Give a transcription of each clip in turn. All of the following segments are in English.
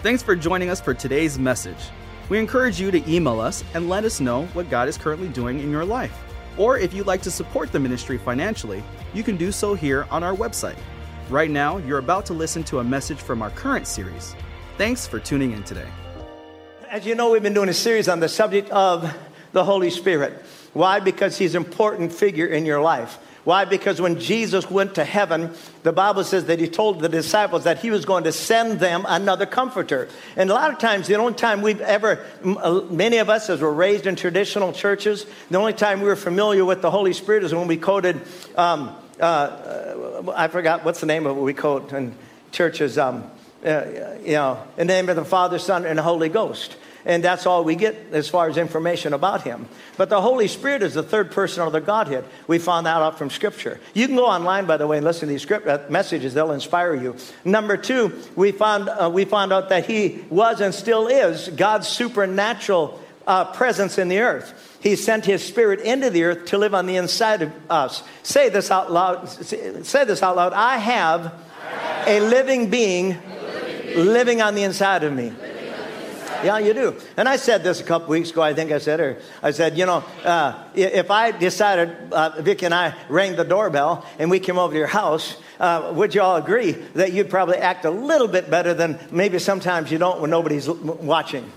Thanks for joining us for today's message. We encourage you to email us and let us know what God is currently doing in your life. Or if you'd like to support the ministry financially, you can do so here on our website. Right now, you're about to listen to a message from our current series. Thanks for tuning in today. As you know, we've been doing a series on the subject of the Holy Spirit. Why? Because he's an important figure in your life. Why? Because when Jesus went to heaven, the Bible says that he told the disciples that he was going to send them another comforter. And a lot of times, the only time we've ever, uh, many of us as were raised in traditional churches, the only time we were familiar with the Holy Spirit is when we quoted, um, uh, uh, I forgot what's the name of what we quote in churches, um, uh, you know, in the name of the Father, Son, and the Holy Ghost and that's all we get as far as information about him. But the Holy Spirit is the third person of the Godhead. We found that out from Scripture. You can go online, by the way, and listen to these script uh, messages; they'll inspire you. Number two, we found uh, we found out that he was and still is God's supernatural uh, presence in the earth. He sent his spirit into the earth to live on the inside of us. Say this out loud. Say this out loud. I have a living being living on the inside of me. Yeah, you do. And I said this a couple weeks ago, I think I said, or I said, you know, uh, if I decided, uh, Vic and I rang the doorbell and we came over to your house, uh, would you all agree that you'd probably act a little bit better than maybe sometimes you don't when nobody's watching?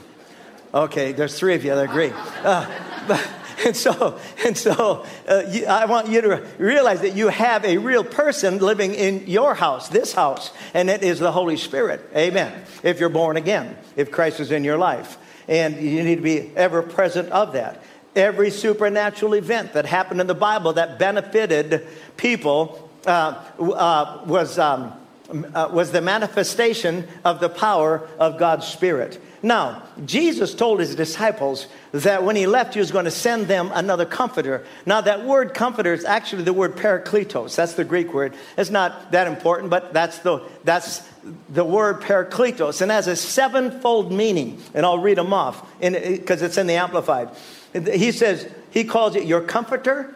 Okay, there's three of you that agree. Uh, but, and so, and so uh, you, I want you to realize that you have a real person living in your house, this house, and it is the Holy Spirit. Amen. If you're born again, if Christ is in your life. And you need to be ever present of that. Every supernatural event that happened in the Bible that benefited people uh, uh, was, um, uh, was the manifestation of the power of God's Spirit. Now, Jesus told his disciples that when he left, he was going to send them another comforter. Now, that word comforter is actually the word parakletos. That's the Greek word. It's not that important, but that's the, that's the word parakletos and has a sevenfold meaning. And I'll read them off because it's in the Amplified. He says, he calls it your comforter.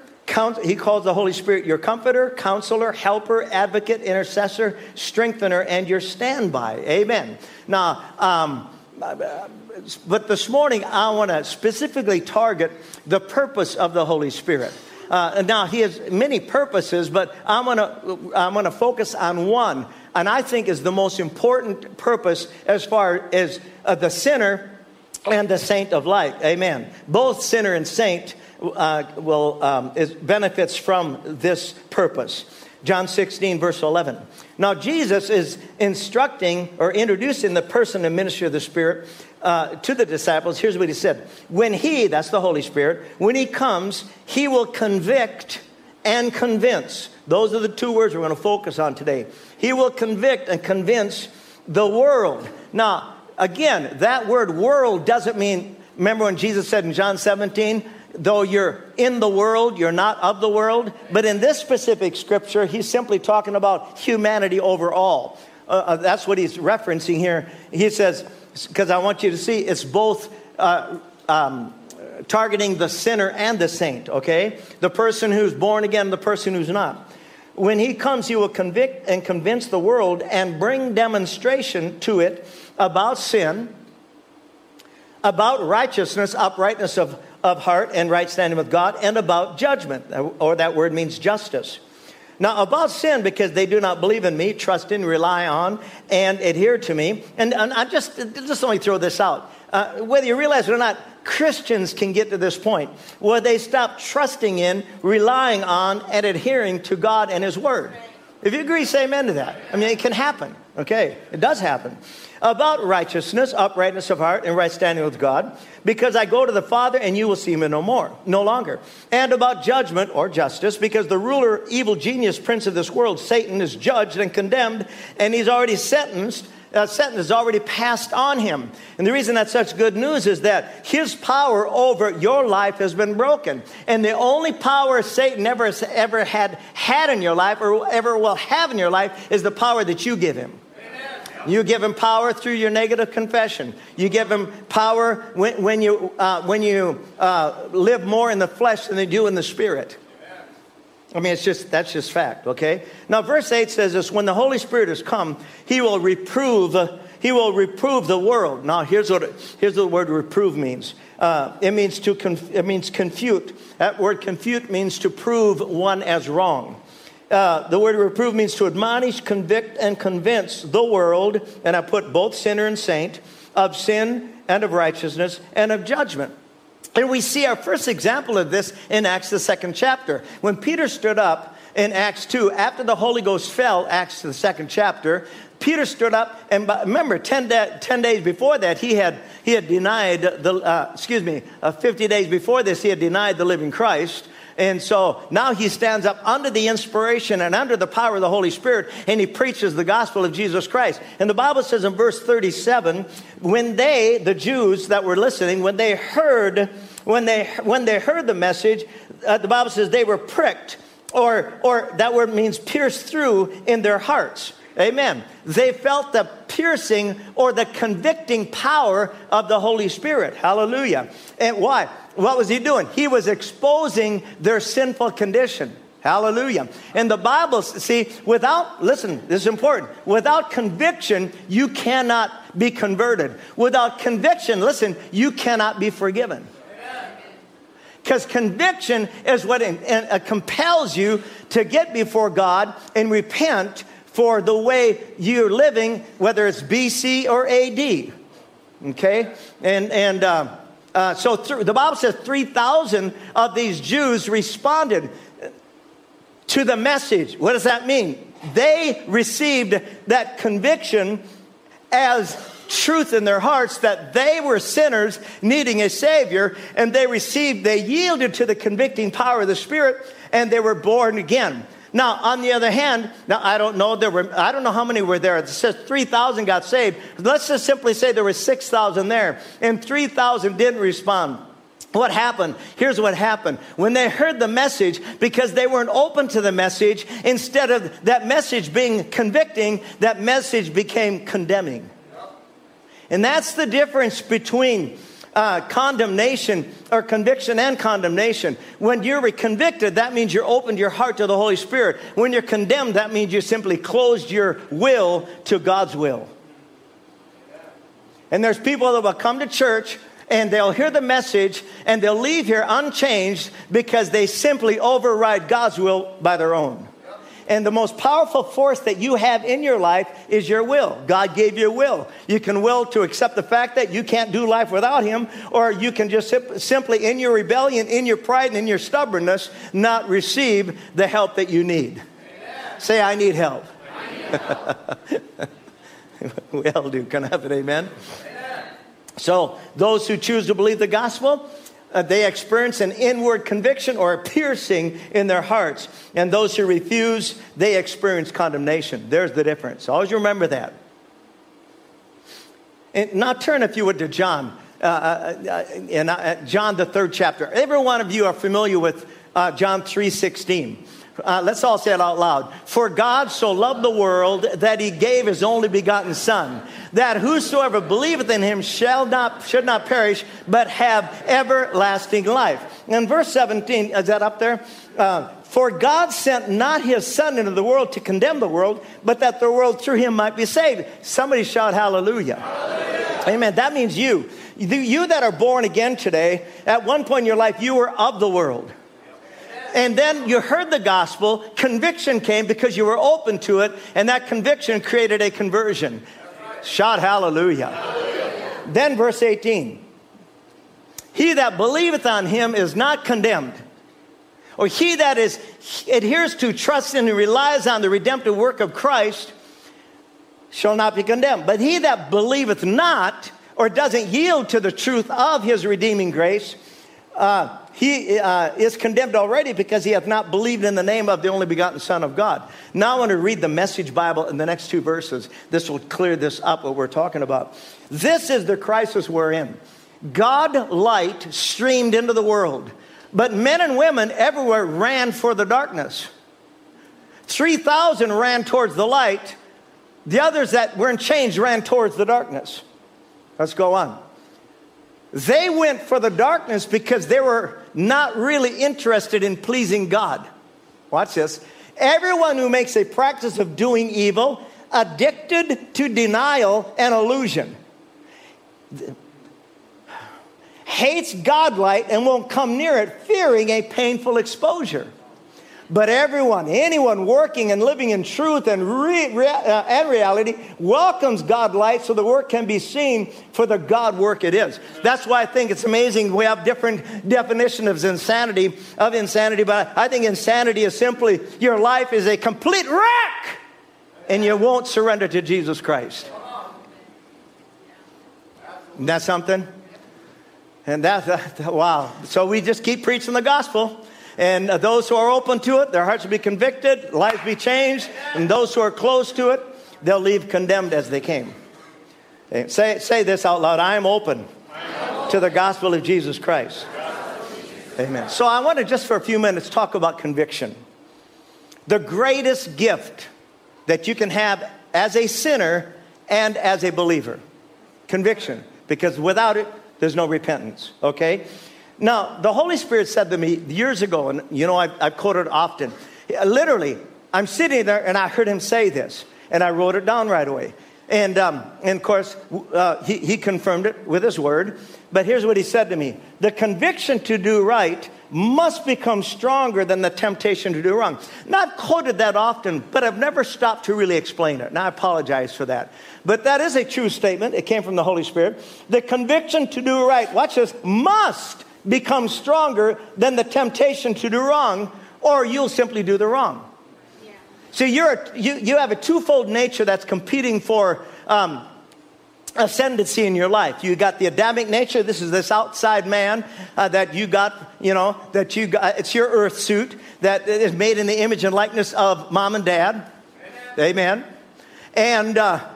He calls the Holy Spirit your comforter, counselor, helper, advocate, intercessor, strengthener, and your standby. Amen. Now, um, but this morning, I want to specifically target the purpose of the Holy Spirit. Uh, now, he has many purposes, but I'm going to I'm to focus on one, and I think is the most important purpose as far as uh, the sinner and the saint of light. Amen. Both sinner and saint uh, will um, is, benefits from this purpose. John 16, verse 11. Now, Jesus is instructing or introducing the person and ministry of the Spirit uh, to the disciples. Here's what he said When he, that's the Holy Spirit, when he comes, he will convict and convince. Those are the two words we're going to focus on today. He will convict and convince the world. Now, again, that word world doesn't mean, remember when Jesus said in John 17, though you're in the world, you're not of the world. But in this specific scripture, he's simply talking about humanity overall. Uh, uh, that's what he's referencing here. He says, because I want you to see it's both uh, um, targeting the sinner and the saint, okay? The person who's born again, the person who's not. When he comes, he will convict and convince the world and bring demonstration to it about sin, about righteousness, uprightness of of heart and right standing with God, and about judgment, or that word means justice. Now, about sin, because they do not believe in me, trust in, rely on, and adhere to me. And, and I just, just let me throw this out. Uh, whether you realize it or not, Christians can get to this point where they stop trusting in, relying on, and adhering to God and His Word. If you agree, say amen to that. I mean, it can happen. Okay, it does happen about righteousness, uprightness of heart, and right standing with God, because I go to the Father and you will see me no more, no longer. And about judgment or justice, because the ruler, evil genius, prince of this world, Satan, is judged and condemned, and he's already sentenced. That sentence is already passed on him. And the reason that's such good news is that his power over your life has been broken. And the only power Satan ever, ever had had in your life or ever will have in your life is the power that you give him. You give him power through your negative confession. You give him power when, when you, uh, when you uh, live more in the flesh than they do in the spirit. I mean, it's just, that's just fact, okay? Now, verse 8 says this when the Holy Spirit has come, he will reprove, he will reprove the world. Now, here's what, here's what the word reprove means. Uh, it means to conf- it means confute. That word confute means to prove one as wrong. Uh, the word reprove means to admonish, convict, and convince the world, and I put both sinner and saint, of sin and of righteousness and of judgment. And we see our first example of this in Acts, the second chapter. When Peter stood up in Acts 2, after the Holy Ghost fell, Acts, the second chapter, Peter stood up, and remember, 10, da- 10 days before that, he had, he had denied the, uh, excuse me, uh, 50 days before this, he had denied the living Christ. And so now he stands up under the inspiration and under the power of the Holy Spirit and he preaches the gospel of Jesus Christ. And the Bible says in verse 37 when they, the Jews that were listening, when they heard, when they, when they heard the message, uh, the Bible says they were pricked, or, or that word means pierced through in their hearts. Amen. They felt the piercing or the convicting power of the Holy Spirit. Hallelujah. And why? What was he doing? He was exposing their sinful condition. Hallelujah. And the Bible, see, without, listen, this is important. Without conviction, you cannot be converted. Without conviction, listen, you cannot be forgiven. Because conviction is what uh, compels you to get before God and repent for the way you're living, whether it's BC or AD. Okay? And, and uh, uh, so th- the Bible says 3,000 of these Jews responded to the message. What does that mean? They received that conviction as truth in their hearts that they were sinners needing a Savior, and they received, they yielded to the convicting power of the Spirit, and they were born again. Now, on the other hand, now I don't know there were I don't know how many were there. It says 3,000 got saved. Let's just simply say there were 6,000 there and 3,000 didn't respond. What happened? Here's what happened. When they heard the message, because they weren't open to the message, instead of that message being convicting, that message became condemning. And that's the difference between uh, condemnation or conviction and condemnation. When you're convicted, that means you're opened your heart to the Holy Spirit. When you're condemned, that means you simply closed your will to God's will. And there's people that will come to church and they'll hear the message and they'll leave here unchanged because they simply override God's will by their own. And the most powerful force that you have in your life is your will. God gave you a will. You can will to accept the fact that you can't do life without Him, or you can just simply, in your rebellion, in your pride, and in your stubbornness, not receive the help that you need. Amen. Say, I need help. I need help. we all do. Can I have an amen? amen? So, those who choose to believe the gospel, uh, they experience an inward conviction or a piercing in their hearts. And those who refuse, they experience condemnation. There's the difference. Always remember that. And now turn, if you would, to John. Uh, uh, uh in uh, John, the third chapter. Every one of you are familiar with John 3.16. Uh, let's all say it out loud. For God so loved the world that he gave his only begotten Son, that whosoever believeth in him shall not, should not perish, but have everlasting life. And verse 17, is that up there? Uh, for God sent not his Son into the world to condemn the world, but that the world through him might be saved. Somebody shout hallelujah. hallelujah. Amen. That means you. You that are born again today, at one point in your life, you were of the world and then you heard the gospel, conviction came because you were open to it, and that conviction created a conversion. Shout hallelujah. hallelujah. Then verse 18. He that believeth on him is not condemned. Or he that is adheres to, trusts in, and relies on the redemptive work of Christ shall not be condemned. But he that believeth not, or doesn't yield to the truth of his redeeming grace, uh, he uh, is condemned already because he hath not believed in the name of the only begotten Son of God. Now I want to read the message Bible in the next two verses. This will clear this up, what we're talking about. This is the crisis we're in. God light streamed into the world, but men and women everywhere ran for the darkness. 3,000 ran towards the light. The others that were in chains ran towards the darkness. Let's go on. They went for the darkness because they were not really interested in pleasing God. Watch this. Everyone who makes a practice of doing evil addicted to denial and illusion. Hates God light and won't come near it, fearing a painful exposure. But everyone, anyone working and living in truth and, re, re, uh, and reality welcomes God light so the work can be seen for the God work it is. That's why I think it's amazing. We have different definitions of insanity, of insanity, but I think insanity is simply your life is a complete wreck and you won't surrender to Jesus Christ. Isn't that something? And that's, uh, wow. So we just keep preaching the gospel. And uh, those who are open to it, their hearts will be convicted, lives be changed. And those who are close to it, they'll leave condemned as they came. Okay. Say, say this out loud I am open, to the gospel of Jesus Christ. Amen. So I want to just for a few minutes talk about conviction. The greatest gift that you can have as a sinner and as a believer conviction. Because without it, there's no repentance. Okay? Now, the Holy Spirit said to me years ago, and you know, I've, I've quoted often, literally, I'm sitting there and I heard him say this, and I wrote it down right away. And, um, and of course, uh, he, he confirmed it with his word. But here's what he said to me The conviction to do right must become stronger than the temptation to do wrong. Not quoted that often, but I've never stopped to really explain it. And I apologize for that. But that is a true statement. It came from the Holy Spirit. The conviction to do right, watch this, must become stronger than the temptation to do wrong, or you'll simply do the wrong. Yeah. So you're, you, you have a twofold nature that's competing for um, ascendancy in your life. You got the Adamic nature. This is this outside man uh, that you got, you know, that you got. It's your earth suit that is made in the image and likeness of mom and dad. Amen. Amen. And, uh,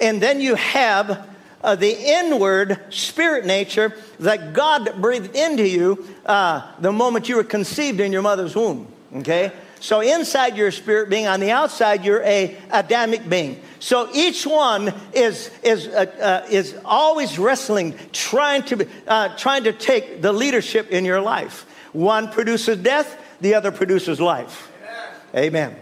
and then you have uh, the inward spirit nature that God breathed into you uh, the moment you were conceived in your mother's womb. Okay? So inside your spirit being, on the outside you're a Adamic being. So each one is is uh, uh, is always wrestling, trying to uh, trying to take the leadership in your life. One produces death, the other produces life. Amen. Amen.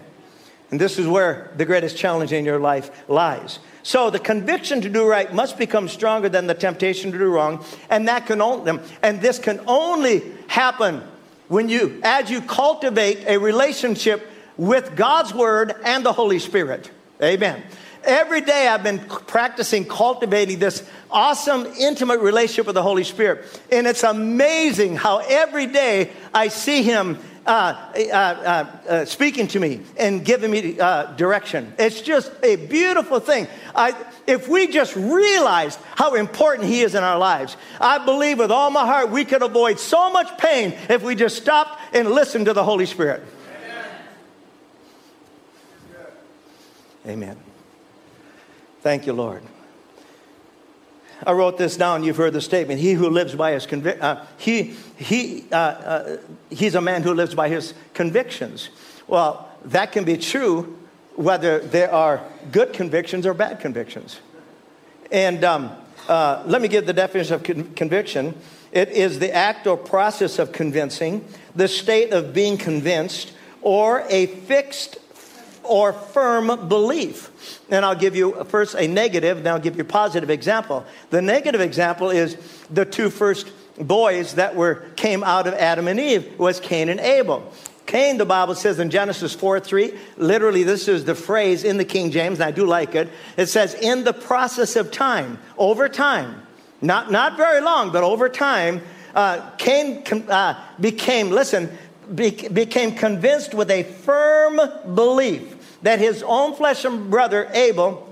And this is where the greatest challenge in your life lies. So the conviction to do right must become stronger than the temptation to do wrong, and that can only and this can only happen when you as you cultivate a relationship with God's word and the Holy Spirit. Amen. Every day I've been practicing cultivating this awesome, intimate relationship with the Holy Spirit. And it's amazing how every day I see Him Uh, uh, uh, speaking to me and giving me uh, direction. It's just a beautiful thing. I, if we just realized how important He is in our lives, I believe with all my heart we could avoid so much pain if we just stopped and listened to the Holy Spirit. Amen. Amen. Thank you, Lord. I wrote this down. You've heard the statement. He who lives by his convic- uh, he, he, uh, uh, he's a man who lives by his convictions. Well, that can be true whether there are good convictions or bad convictions. And um, uh, let me give the definition of con- conviction. It is the act or process of convincing, the state of being convinced, or a fixed or firm belief. And I'll give you first a negative, then I'll give you a positive example. The negative example is the two first boys that were came out of Adam and Eve was Cain and Abel. Cain, the Bible says in Genesis 4 3, literally, this is the phrase in the King James, and I do like it. It says, in the process of time, over time, not, not very long, but over time, uh, Cain uh, became, listen, be, became convinced with a firm belief that his own flesh and brother Abel,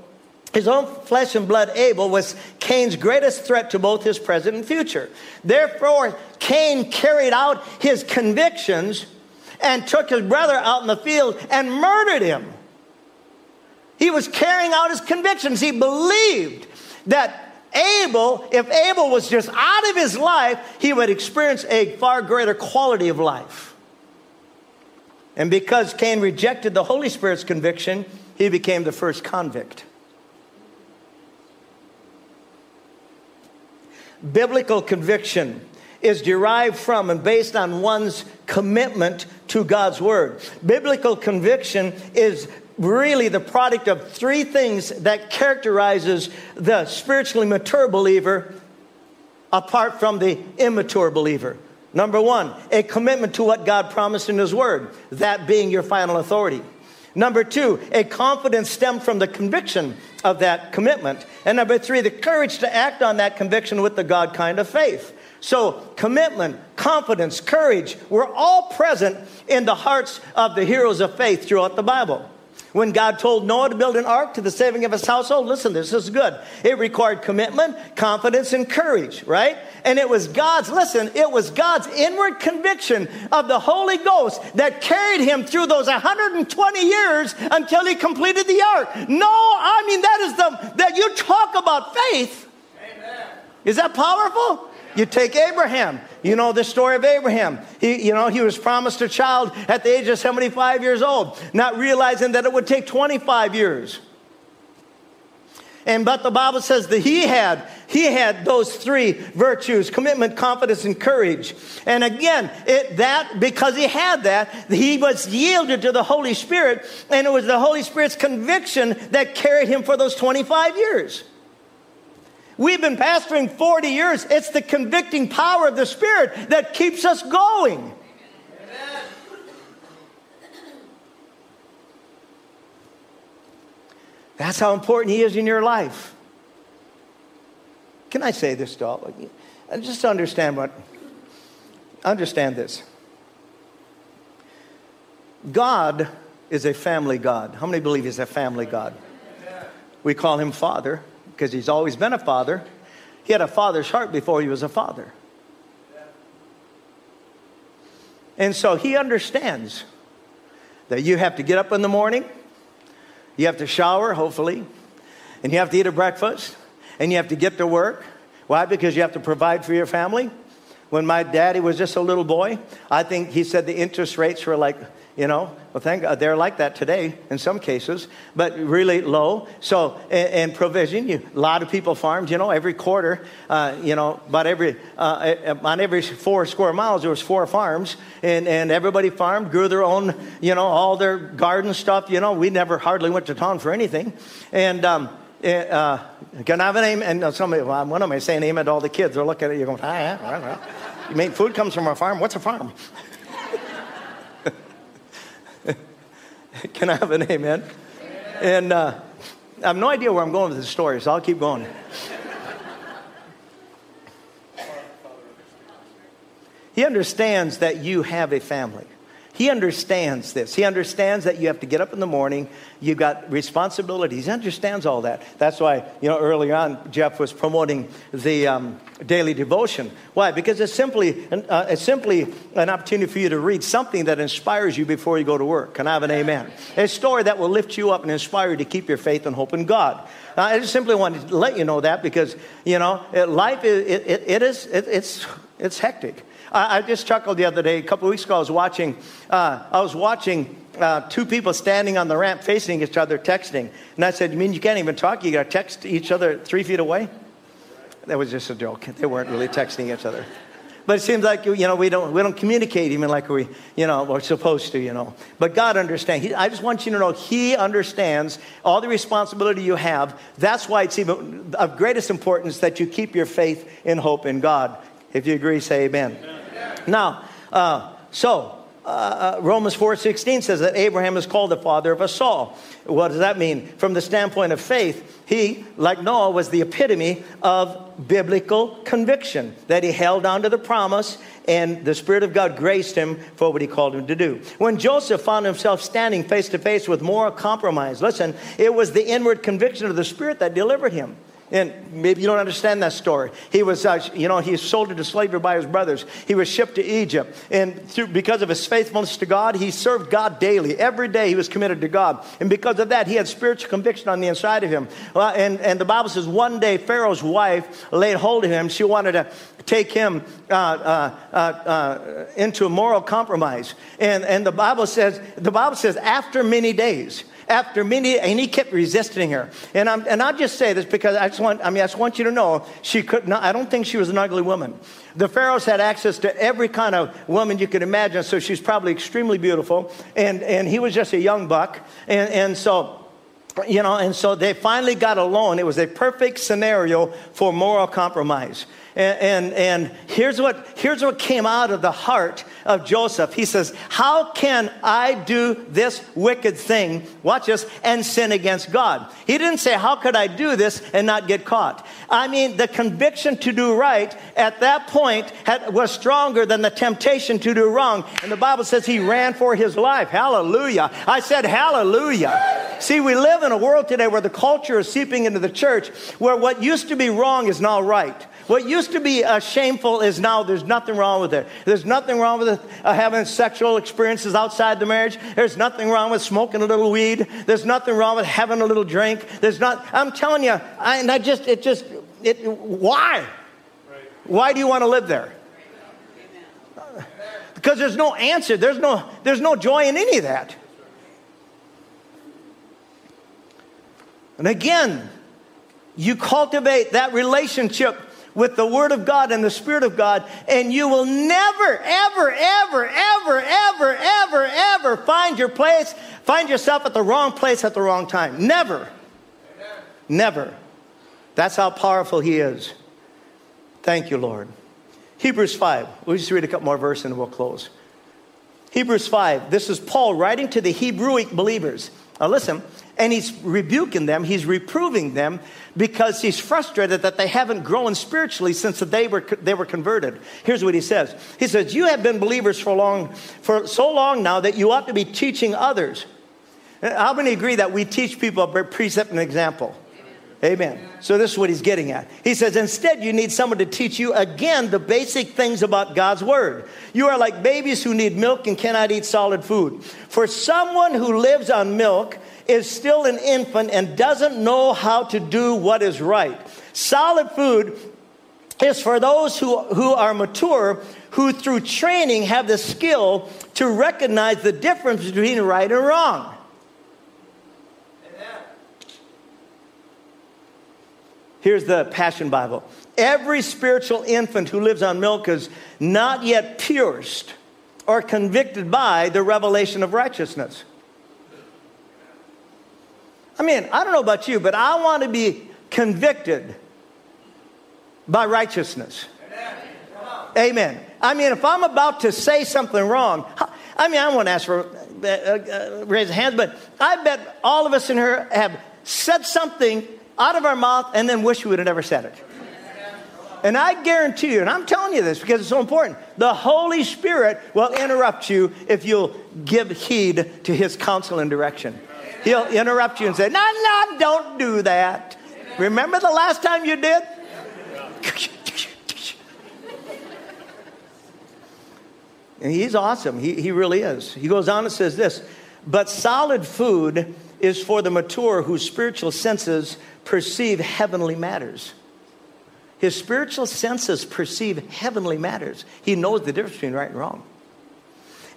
his own flesh and blood Abel, was Cain's greatest threat to both his present and future. Therefore, Cain carried out his convictions and took his brother out in the field and murdered him. He was carrying out his convictions. He believed that Abel, if Abel was just out of his life, he would experience a far greater quality of life. And because Cain rejected the Holy Spirit's conviction, he became the first convict. Biblical conviction is derived from and based on one's commitment to God's Word. Biblical conviction is really the product of three things that characterizes the spiritually mature believer apart from the immature believer. Number one, a commitment to what God promised in His Word, that being your final authority. Number two, a confidence stemmed from the conviction of that commitment. And number three, the courage to act on that conviction with the God kind of faith. So, commitment, confidence, courage were all present in the hearts of the heroes of faith throughout the Bible. When God told Noah to build an ark to the saving of his household, listen, this is good. It required commitment, confidence, and courage, right? And it was God's, listen, it was God's inward conviction of the Holy Ghost that carried him through those 120 years until he completed the ark. No, I mean, that is the, that you talk about faith. Amen. Is that powerful? You take Abraham. You know the story of Abraham. He, you know, he was promised a child at the age of 75 years old, not realizing that it would take 25 years. And but the Bible says that he had he had those three virtues: commitment, confidence, and courage. And again, it, that because he had that, he was yielded to the Holy Spirit, and it was the Holy Spirit's conviction that carried him for those 25 years. We've been pastoring 40 years. It's the convicting power of the Spirit that keeps us going. That's how important He is in your life. Can I say this of you? Uh, just understand what, understand this. God is a family God. How many believe He's a family God? We call Him Father because he's always been a father. He had a father's heart before he was a father. And so he understands that you have to get up in the morning, you have to shower, hopefully, and you have to eat a breakfast, and you have to get to work. Why? Because you have to provide for your family. When my daddy was just a little boy, I think he said the interest rates were like you know well thank god they're like that today in some cases but really low so and, provision you, a lot of people farmed you know every quarter uh, you know about every uh, on every four square miles there was four farms and, and everybody farmed grew their own you know all their garden stuff you know we never hardly went to town for anything and um, eh, uh, can I have a name? And somebody, well, what am I saying? Name it all the kids. They're looking at you going, ah, ah, ah, You mean food comes from a farm? What's a farm? Can I have an amen? amen. And uh, I have no idea where I'm going with this story, so I'll keep going. he understands that you have a family. He understands this. He understands that you have to get up in the morning. You've got responsibilities. He understands all that. That's why, you know, early on, Jeff was promoting the um, daily devotion. Why? Because it's simply, uh, it's simply an opportunity for you to read something that inspires you before you go to work. Can I have an amen? A story that will lift you up and inspire you to keep your faith and hope in God. Uh, I just simply wanted to let you know that because, you know, life, is, it, it, it is, it, it's, it's hectic. I, I just chuckled the other day. A couple weeks ago, I was watching. Uh, I was watching uh, two people standing on the ramp facing each other texting. And I said, You mean you can't even talk? You got to text each other three feet away? That was just a joke. They weren't really texting each other. But it seems like, you know, we don't, we don't communicate even like we, you know, we're supposed to, you know. But God understands. He, I just want you to know He understands all the responsibility you have. That's why it's even of greatest importance that you keep your faith and hope in God. If you agree, say amen. amen. Now, uh, so uh, uh Romans 4:16 says that Abraham is called the father of us all. What does that mean? From the standpoint of faith, he, like Noah, was the epitome of biblical conviction that he held on to the promise and the Spirit of God graced him for what he called him to do. When Joseph found himself standing face to face with moral compromise, listen, it was the inward conviction of the Spirit that delivered him. And maybe you don't understand that story. He was, uh, you know, he was sold into slavery by his brothers. He was shipped to Egypt. And through, because of his faithfulness to God, he served God daily. Every day he was committed to God. And because of that, he had spiritual conviction on the inside of him. Uh, and, and the Bible says one day Pharaoh's wife laid hold of him. She wanted to take him uh, uh, uh, uh into a moral compromise. And, and the Bible says, the Bible says, after many days, after many, and he kept resisting her. And, I'm, and I'll just say this because I just want, I mean, I just want you to know she could not, I don't think she was an ugly woman. The pharaohs had access to every kind of woman you could imagine, so she's probably extremely beautiful. And, and he was just a young buck. And, and so, you know, and so they finally got alone. It was a perfect scenario for moral compromise. And, and, and, here's, what, here's what came out of the heart of Joseph. He says, How can I do this wicked thing, watch this, and sin against God? He didn't say, How could I do this and not get caught? I mean, the conviction to do right at that point had, was stronger than the temptation to do wrong. And the Bible says he ran for his life. Hallelujah. I said, Hallelujah. See, we live in a world today where the culture is seeping into the church where what used to be wrong is now right. What used to be uh, shameful is now there's nothing wrong with it. There's nothing wrong with uh, having sexual experiences outside the marriage. There's nothing wrong with smoking a little weed. There's nothing wrong with having a little drink. There's not, I'm telling you, I, and I just, it just, it, why? Why do you want to live there? Because there's no answer. There's no, there's no joy in any of that. And again, you cultivate that relationship with the Word of God and the Spirit of God, and you will never, ever, ever, ever, ever, ever, ever find your place, find yourself at the wrong place at the wrong time. Never. Amen. Never. That's how powerful He is. Thank you, Lord. Hebrews 5. We'll just read a couple more verses and we'll close. Hebrews 5. This is Paul writing to the Hebrewic believers. Now, listen, and he's rebuking them, he's reproving them because he's frustrated that they haven't grown spiritually since they were, they were converted. Here's what he says He says, You have been believers for, long, for so long now that you ought to be teaching others. How many agree that we teach people by precept and example? Amen. So this is what he's getting at. He says, instead, you need someone to teach you again the basic things about God's word. You are like babies who need milk and cannot eat solid food. For someone who lives on milk is still an infant and doesn't know how to do what is right. Solid food is for those who, who are mature, who through training have the skill to recognize the difference between right and wrong. Here's the Passion Bible. Every spiritual infant who lives on milk is not yet pierced or convicted by the revelation of righteousness. I mean, I don't know about you, but I want to be convicted by righteousness. Amen. I mean, if I'm about to say something wrong, I mean, I won't ask for uh, uh, raise a hand, but I bet all of us in here have said something out of our mouth and then wish we would have never said it. And I guarantee you, and I'm telling you this because it's so important, the Holy Spirit will interrupt you if you'll give heed to his counsel and direction. He'll interrupt you and say, No, no, don't do that. Remember the last time you did? and he's awesome. He, he really is. He goes on and says this But solid food is for the mature whose spiritual senses perceive heavenly matters. His spiritual senses perceive heavenly matters. He knows the difference between right and wrong.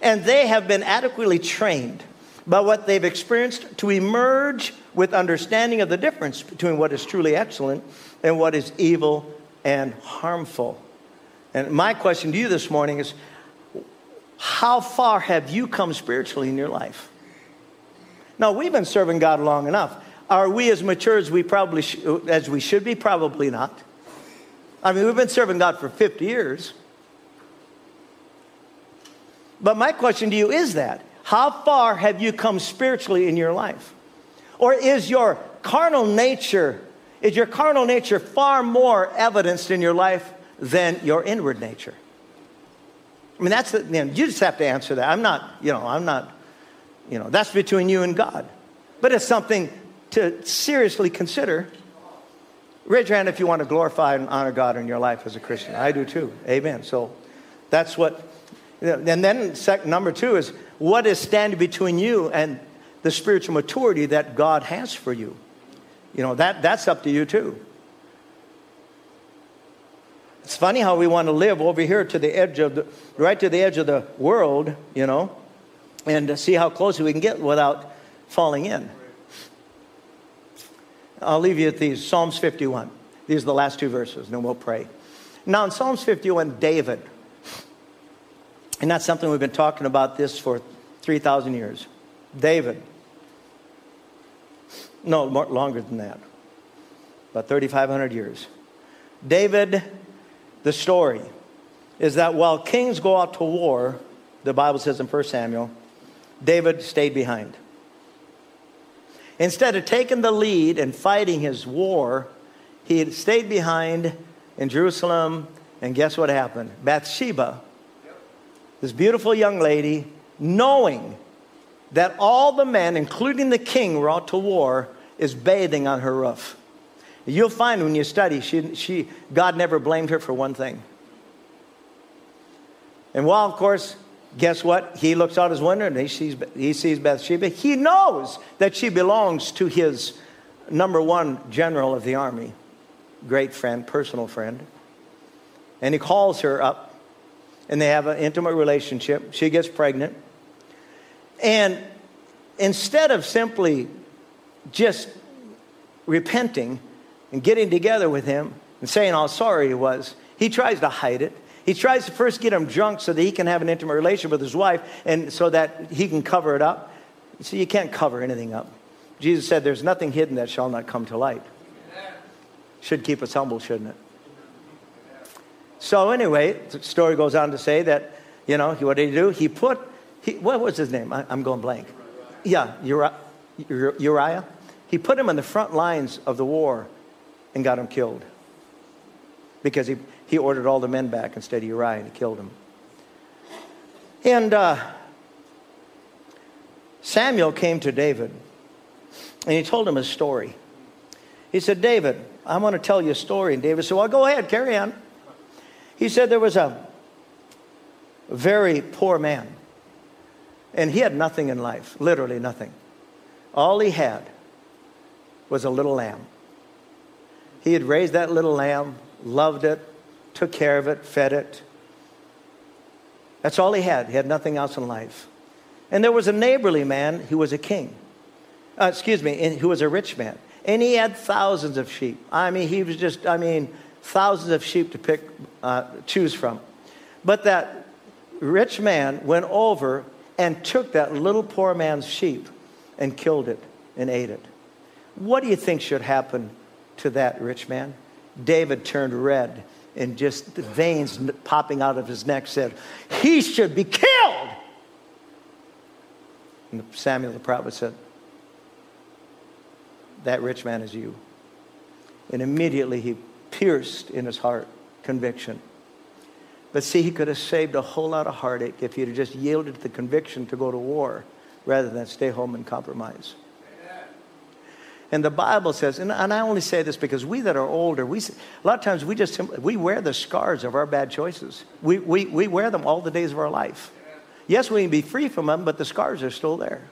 And they have been adequately trained by what they've experienced to emerge with understanding of the difference between what is truly excellent and what is evil and harmful. And my question to you this morning is how far have you come spiritually in your life? Now, we've been serving God long enough. Are we as mature as we probably sh- as we should be? Probably not. I mean, we've been serving God for 50 years. But my question to you is that how far have you come spiritually in your life? Or is your carnal nature is your carnal nature far more evidenced in your life than your inward nature? I mean, that's the, you, know, you just have to answer that. I'm not, you know, I'm not, you know, that's between you and God. But it's something to seriously consider. Raise your hand if you want to glorify and honor God in your life as a Christian. I do too. Amen. So that's what, and then second, number two is what is standing between you and the spiritual maturity that God has for you? You know, that, that's up to you too. It's funny how we want to live over here to the edge of the, right to the edge of the world, you know, and see how close we can get without falling in. I'll leave you at these Psalms 51. These are the last two verses, and we'll pray. Now, in Psalms 51, David, and that's something we've been talking about this for 3,000 years. David, no, more, longer than that, about 3,500 years. David, the story is that while kings go out to war, the Bible says in 1 Samuel, David stayed behind. Instead of taking the lead and fighting his war, he stayed behind in Jerusalem, and guess what happened? Bathsheba, this beautiful young lady, knowing that all the men, including the king, were out to war, is bathing on her roof. You'll find when you study, she, she, God never blamed her for one thing. And while, of course, guess what? He looks out his window and he sees, he sees Bathsheba. He knows that she belongs to his number one general of the army, great friend, personal friend. And he calls her up and they have an intimate relationship. She gets pregnant. And instead of simply just repenting and getting together with him and saying how sorry he was, he tries to hide it. He tries to first get him drunk so that he can have an intimate relationship with his wife and so that he can cover it up. See, you can't cover anything up. Jesus said, There's nothing hidden that shall not come to light. Should keep us humble, shouldn't it? So, anyway, the story goes on to say that, you know, what did he do? He put, he, what was his name? I, am going blank. Yeah, Uriah, Uriah. He put him in the front lines of the war and got him killed because he, he ordered all the men back instead of Uriah and he killed him. And uh, Samuel came to David and he told him a story. He said, David, I want to tell you a story. And David said, Well, go ahead, carry on. He said there was a very poor man, and he had nothing in life, literally nothing. All he had was a little lamb. He had raised that little lamb, loved it, took care of it, fed it. That's all he had. He had nothing else in life. And there was a neighborly man who was a king. Uh, excuse me, who was a rich man. And he had thousands of sheep. I mean, he was just, I mean, thousands of sheep to pick, uh, choose from. But that rich man went over and took that little poor man's sheep and killed it and ate it. What do you think should happen to that rich man? David turned red and just the veins popping out of his neck said, He should be killed. And Samuel the prophet said, That rich man is you. And immediately he pierced in his heart conviction. But see, he could have saved a whole lot of heartache if he'd just yielded to the conviction to go to war rather than stay home and compromise. And the Bible says, and, and I only say this because we that are older, we, a lot of times we just we wear the scars of our bad choices. We, we, we wear them all the days of our life. Yes, we can be free from them, but the scars are still there.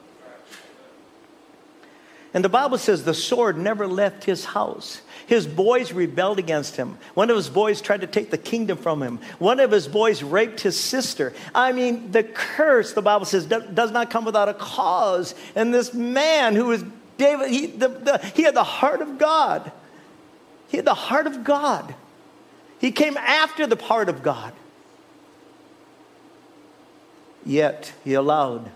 And the Bible says the sword never left his house. His boys rebelled against him. One of his boys tried to take the kingdom from him. One of his boys raped his sister. I mean, the curse, the Bible says, does not come without a cause. And this man who was David, he, the, the, he had the heart of God. He had the heart of God. He came after the heart of God. Yet he allowed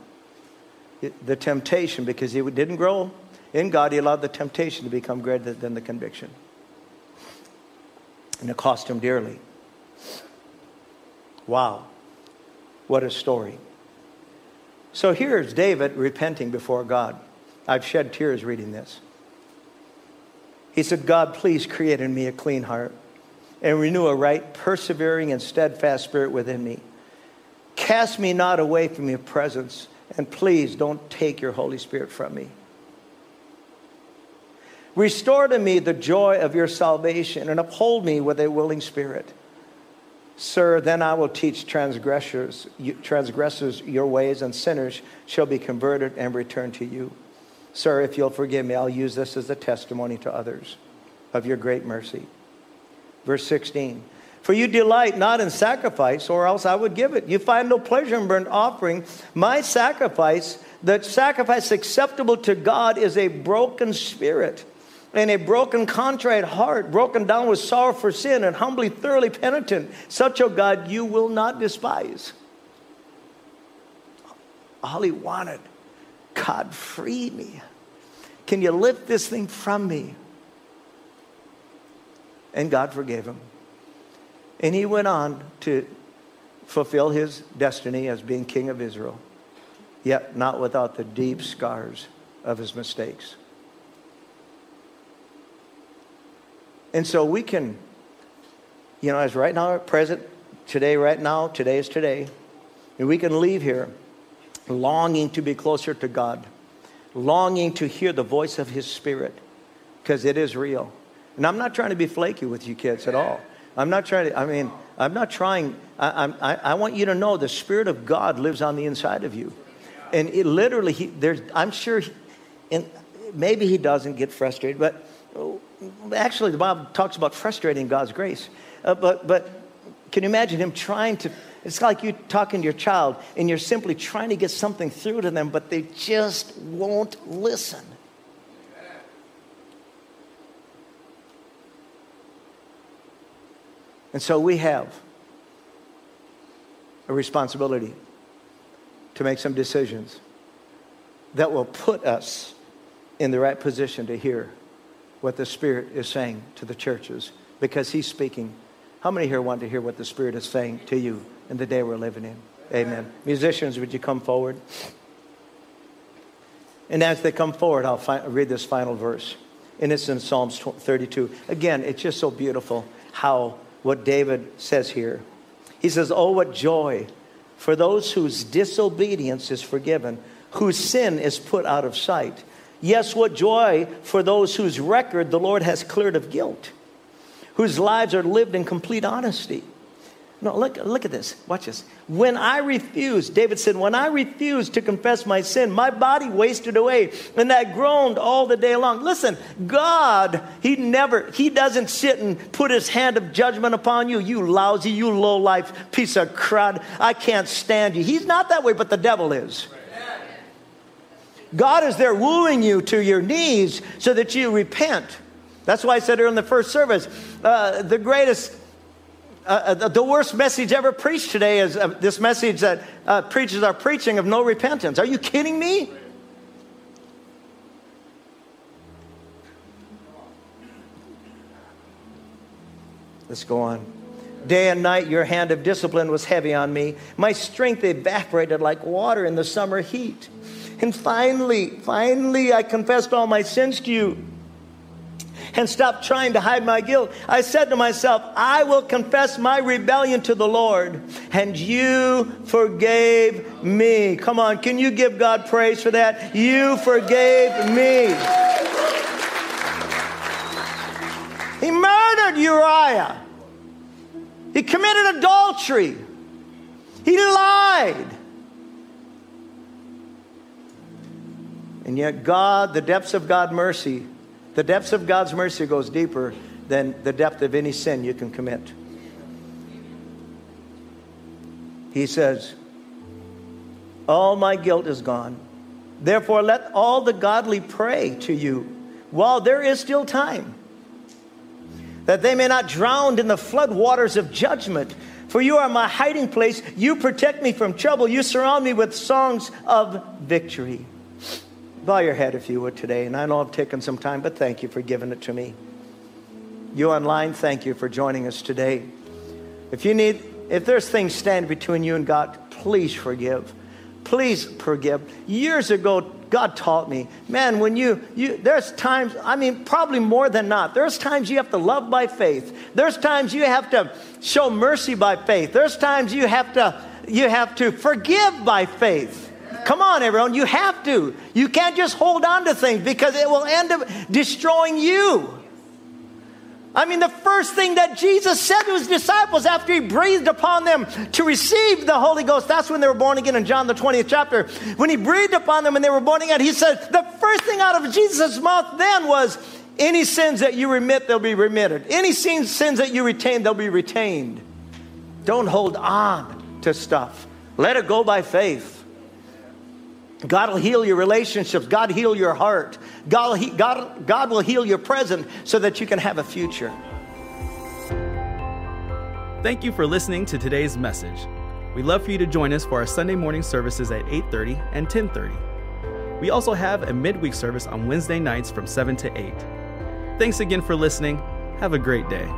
the temptation because he didn't grow in God, he allowed the temptation to become greater than the conviction. And it cost him dearly. Wow. What a story. So here's David repenting before God. I've shed tears reading this. He said, God, please create in me a clean heart and renew a right, persevering, and steadfast spirit within me. Cast me not away from your presence, and please don't take your Holy Spirit from me. Restore to me the joy of your salvation and uphold me with a willing spirit. Sir, then I will teach transgressors, transgressors your ways, and sinners shall be converted and return to you. Sir, if you'll forgive me, I'll use this as a testimony to others of your great mercy. Verse 16 For you delight not in sacrifice, or else I would give it. You find no pleasure in burnt offering. My sacrifice, the sacrifice acceptable to God, is a broken spirit and a broken, contrite heart, broken down with sorrow for sin, and humbly, thoroughly penitent. Such, O God, you will not despise. All he wanted, God, free me. Can you lift this thing from me? And God forgave him. And he went on to fulfill his destiny as being king of Israel, yet not without the deep scars of his mistakes. And so we can, you know, as right now, present, today, right now, today is today, and we can leave here longing to be closer to God, longing to hear the voice of His Spirit, because it is real. And I'm not trying to be flaky with you kids at all. I'm not trying to, I mean, I'm not trying, I, I, I want you to know the Spirit of God lives on the inside of you. And it literally, he, there's, I'm sure, he, and maybe he doesn't get frustrated, but actually, the Bible talks about frustrating God's grace. Uh, but, but can you imagine him trying to? It's like you talking to your child and you're simply trying to get something through to them, but they just won't listen. And so we have a responsibility to make some decisions that will put us in the right position to hear what the Spirit is saying to the churches because He's speaking. How many here want to hear what the Spirit is saying to you in the day we're living in? Amen. Musicians, would you come forward? And as they come forward, I'll fi- read this final verse. And it's in Psalms 32. Again, it's just so beautiful how what David says here. He says, Oh, what joy for those whose disobedience is forgiven, whose sin is put out of sight. Yes, what joy for those whose record the Lord has cleared of guilt, whose lives are lived in complete honesty. No, look, look at this. Watch this. When I refused, David said, when I refused to confess my sin, my body wasted away and I groaned all the day long. Listen, God, He never, He doesn't sit and put His hand of judgment upon you. You lousy, you low life piece of crud. I can't stand you. He's not that way, but the devil is. God is there wooing you to your knees so that you repent. That's why I said earlier in the first service, uh, the greatest, uh, uh, the worst message ever preached today is uh, this message that uh, preachers are preaching of no repentance. Are you kidding me? Let's go on. Day and night, your hand of discipline was heavy on me. My strength evaporated like water in the summer heat. And finally, finally, I confessed all my sins to you and stopped trying to hide my guilt. I said to myself, I will confess my rebellion to the Lord, and you forgave me. Come on, can you give God praise for that? You forgave me. He murdered Uriah, he committed adultery, he lied. And yet, God, the depths of God's mercy, the depths of God's mercy goes deeper than the depth of any sin you can commit. He says, All my guilt is gone. Therefore, let all the godly pray to you while there is still time, that they may not drown in the flood waters of judgment. For you are my hiding place. You protect me from trouble. You surround me with songs of victory. Bow your head if you would today. And I know I've taken some time, but thank you for giving it to me. You online, thank you for joining us today. If you need, if there's things standing between you and God, please forgive. Please forgive. Years ago, God taught me, man, when you, you, there's times, I mean, probably more than not, there's times you have to love by faith. There's times you have to show mercy by faith. There's times you have to, you have to forgive by faith. Come on, everyone. You have to. You can't just hold on to things because it will end up destroying you. I mean, the first thing that Jesus said to his disciples after he breathed upon them to receive the Holy Ghost, that's when they were born again in John the 20th chapter. When he breathed upon them and they were born again, he said, the first thing out of Jesus' mouth then was, any sins that you remit, they'll be remitted. Any sins, sins that you retain, they'll be retained. Don't hold on to stuff. Let it go by faith. God will heal your relationships. God heal your heart. God, will God, God will heal your present so that you can have a future. Thank you for listening to today's message. We'd love for you to join us for our Sunday morning services at 8:30 and 10:30. We also have a midweek service on Wednesday nights from 7 to 8. Thanks again for listening. Have a great day.